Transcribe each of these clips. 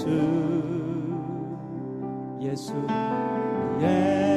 예수 예수 예수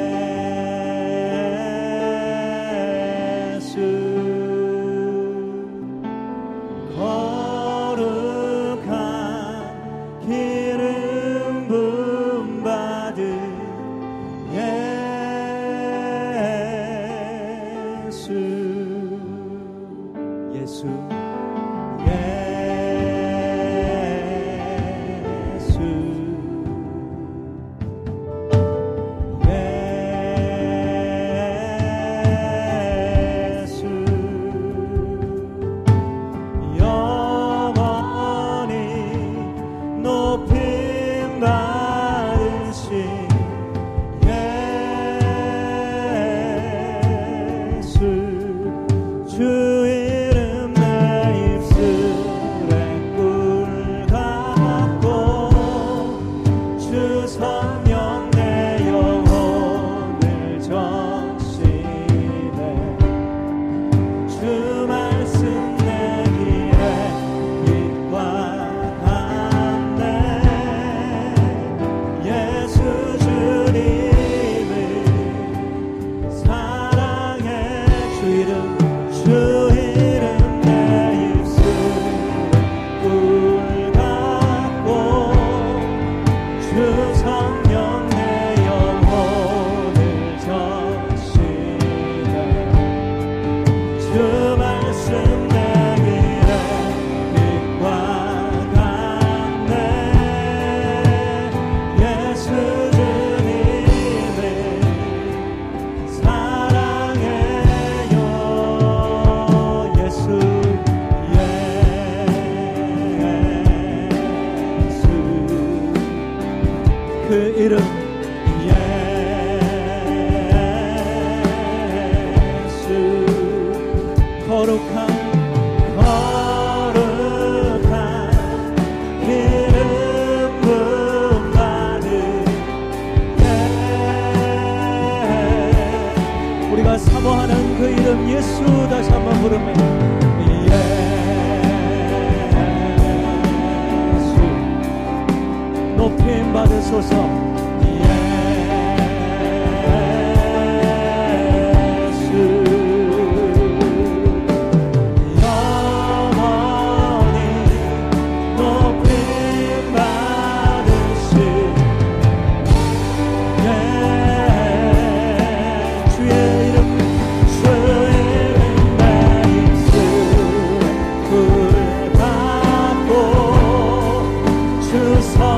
to solve.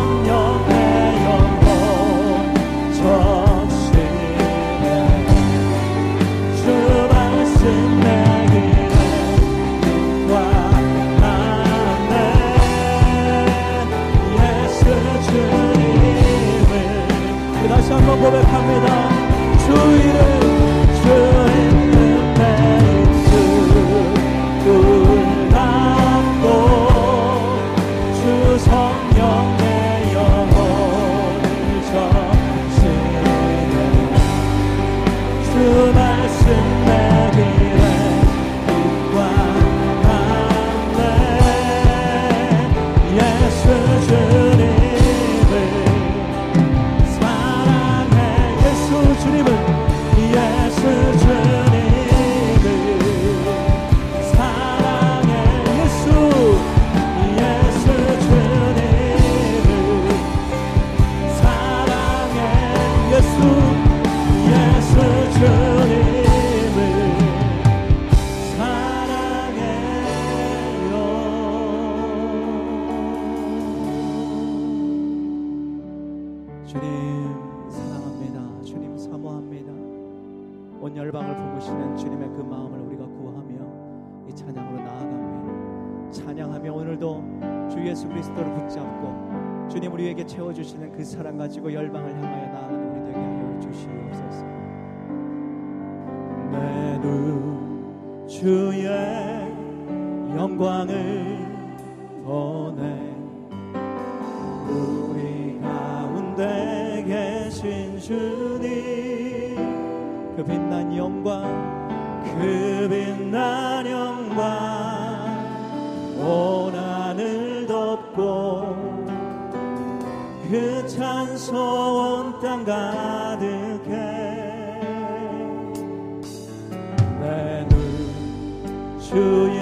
우리에게 채워주시는 그 사랑 가지고 열방을 향하여 나아가는 우리 되게 하여 주시옵소서. 내 눈 주의 영광을 보내. 우리 가운데 계신 주님 그 빛난 영광 그 빛난 영광 오나 그 찬송 땅 가득해. 내눈 주여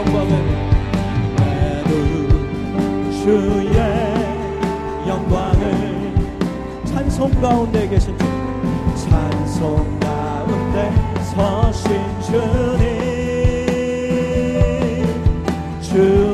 영광을 내도 주의 영광을 찬송 가운데 계신 주 찬송 가운데 서신 주님. 주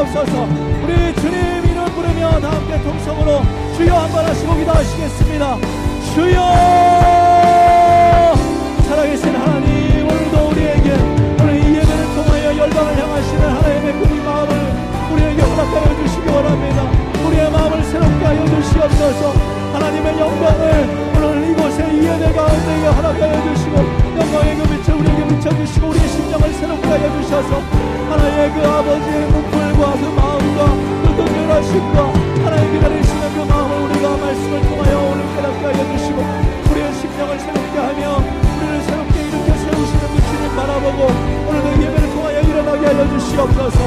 주시옵소서 우리 주님 이름 부르며 다 함께 통성으로 주여 한번 하시고 기도하시겠습니다. 주여! 살아계신 하나님 오늘도 우리에게 오늘 이 예배를 통하여 열방을 향하시는 하나님의 그 마음을 우리에게 허락하여 주시기 원합니다. 우리의 마음을 새롭게 하여 주시옵소서. 하나님의 영광을 오늘 이곳에 이 예배 가운데에 허락하여 주시고 영광의 그 빛을 우리에게 비춰주시고 우리의 심령을 새롭게 하여 주셔서 하나님의 그 아버지의 문풀과 그 마음과 그 긍휼하심과 하나님 기다리시는 그 마음을 우리가 말씀을 통하여 오늘 깨닫게 하여 주시고 우리의 심령을 새롭게 하며 우리를 새롭게 일으켜 세우시는 그 주님 바라보고 오늘도 예배를 통하여 일어나게 하여 주시옵소서.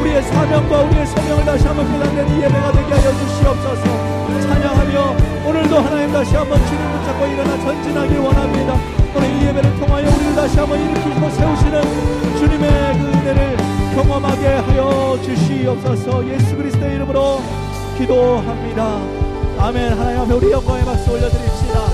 우리의 사명과 우리의 소명을 다시 한번 깨닫는 이 예배가 되게 하여 주시옵소서. 찬양하며 오늘도 하나님 다시 한번 주님 붙잡고 일어나 전진하길 원합니다. 오늘 이 예배를 통하여 우리를 다시 한번 일으키 주시옵소서. 예수 그리스도의 이름으로 기도합니다. 아멘. 하나님 앞에 우리 영광의 박수 올려드립시다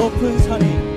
높은 산이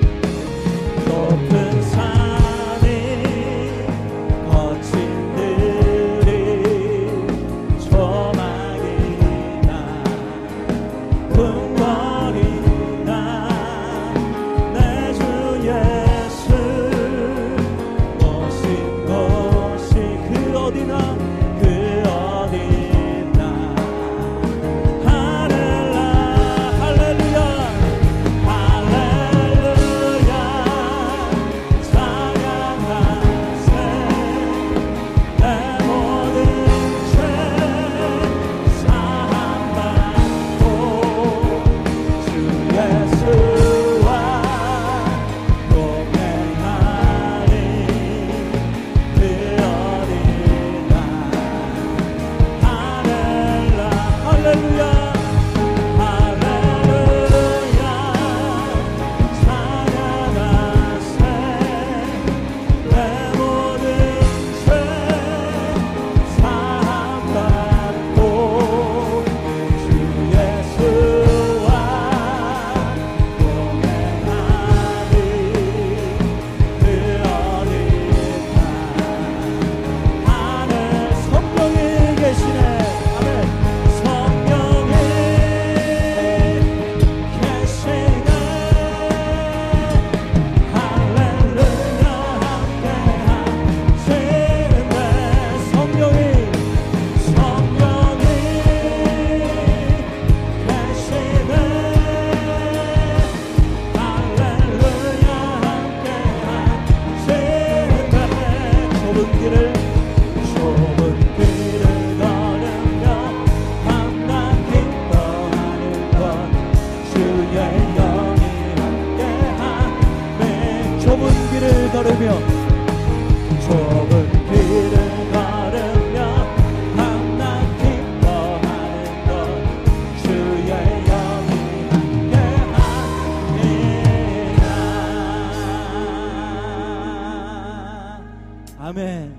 아멘.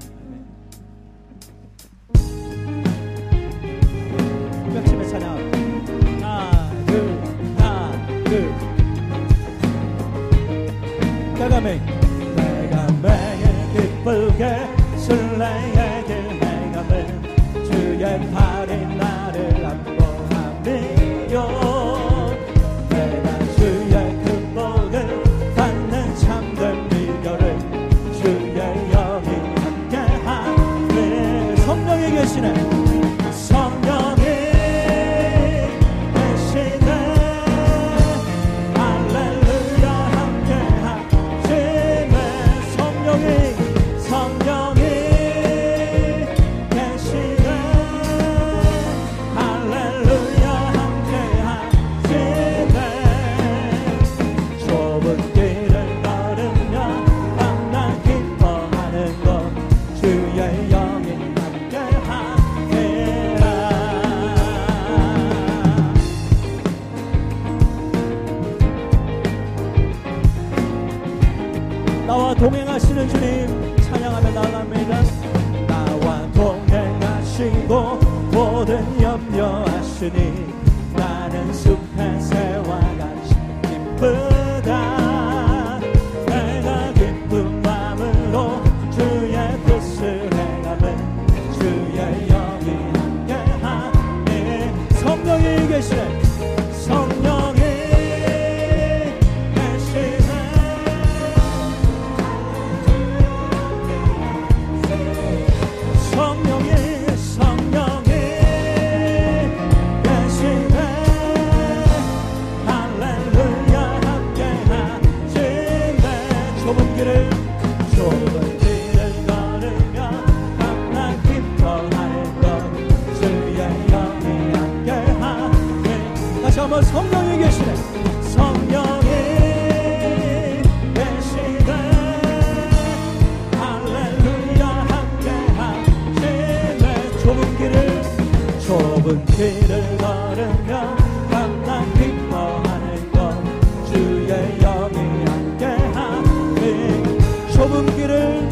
뼈침의 찬양. 하나, 둘, 하나, 둘. 까가맹. 내가 매일 기쁘게 순례하길 내가 매 주의 발. 은혜를 걸으며 항상 기뻐하는 것 주의 영이 함께하니 좁은 길을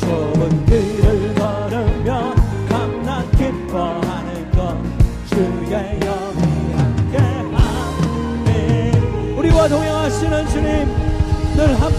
좁은 길을 걸으며 항상 기뻐하는 것 주의 영이 함께하니 우리와 동행하시는 주님 늘 함께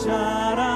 자라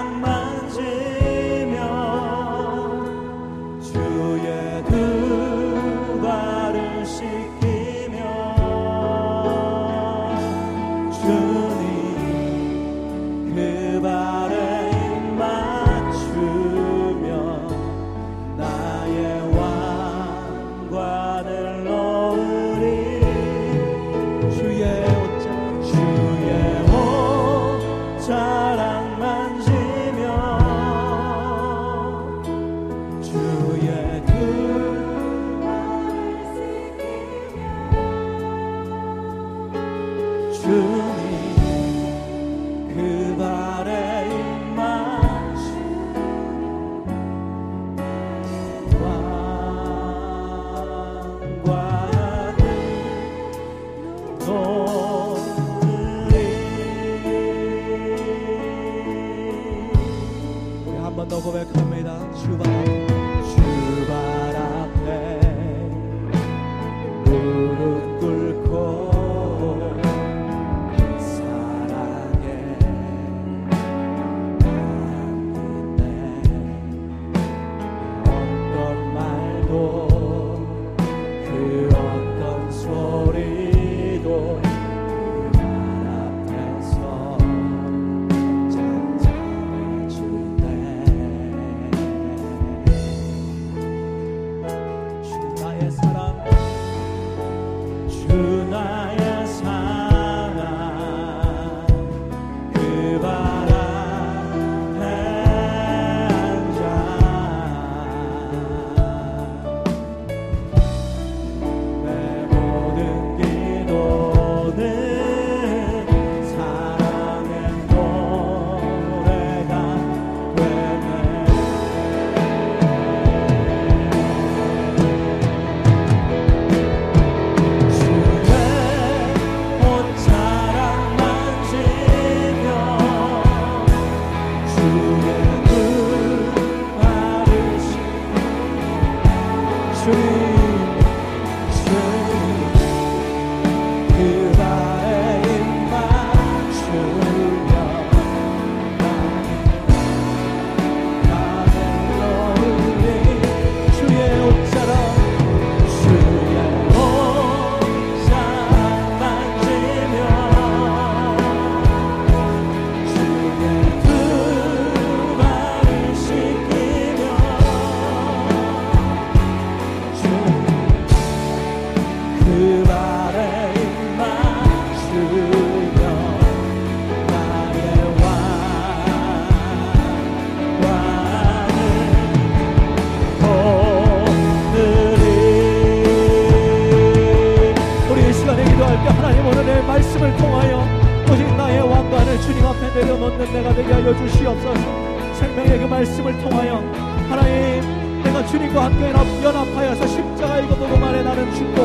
내려놓는 내가 되게 하여 주시옵소서. 생명의 그 말씀을 통하여 하나님 내가 주님과 함께 연합, 연합하여서 십자가 이거 보고만에 나는 죽고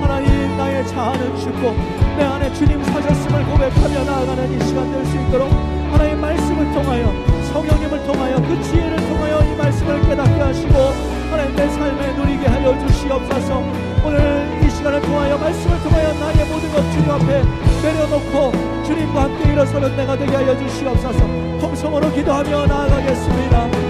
하나님 나의 자아는 죽고 내 안에 주님 사셨음을 고백하며 나아가는 이 시간 될 수 있도록 하나님 말씀을 통하여 성령님을 통하여 그 지혜를 통하여 이 말씀을 깨닫게 하시고 하나님 내 삶에 누리게 하여 주시옵소서. 오늘 이 시간을 통하여 말씀을 통하여 나의 모든 것 주님 앞에 내려놓고 주님과 함께 일어서는 내가 되게 하여 주시옵소서. 통성으로 기도하며 나아가겠습니다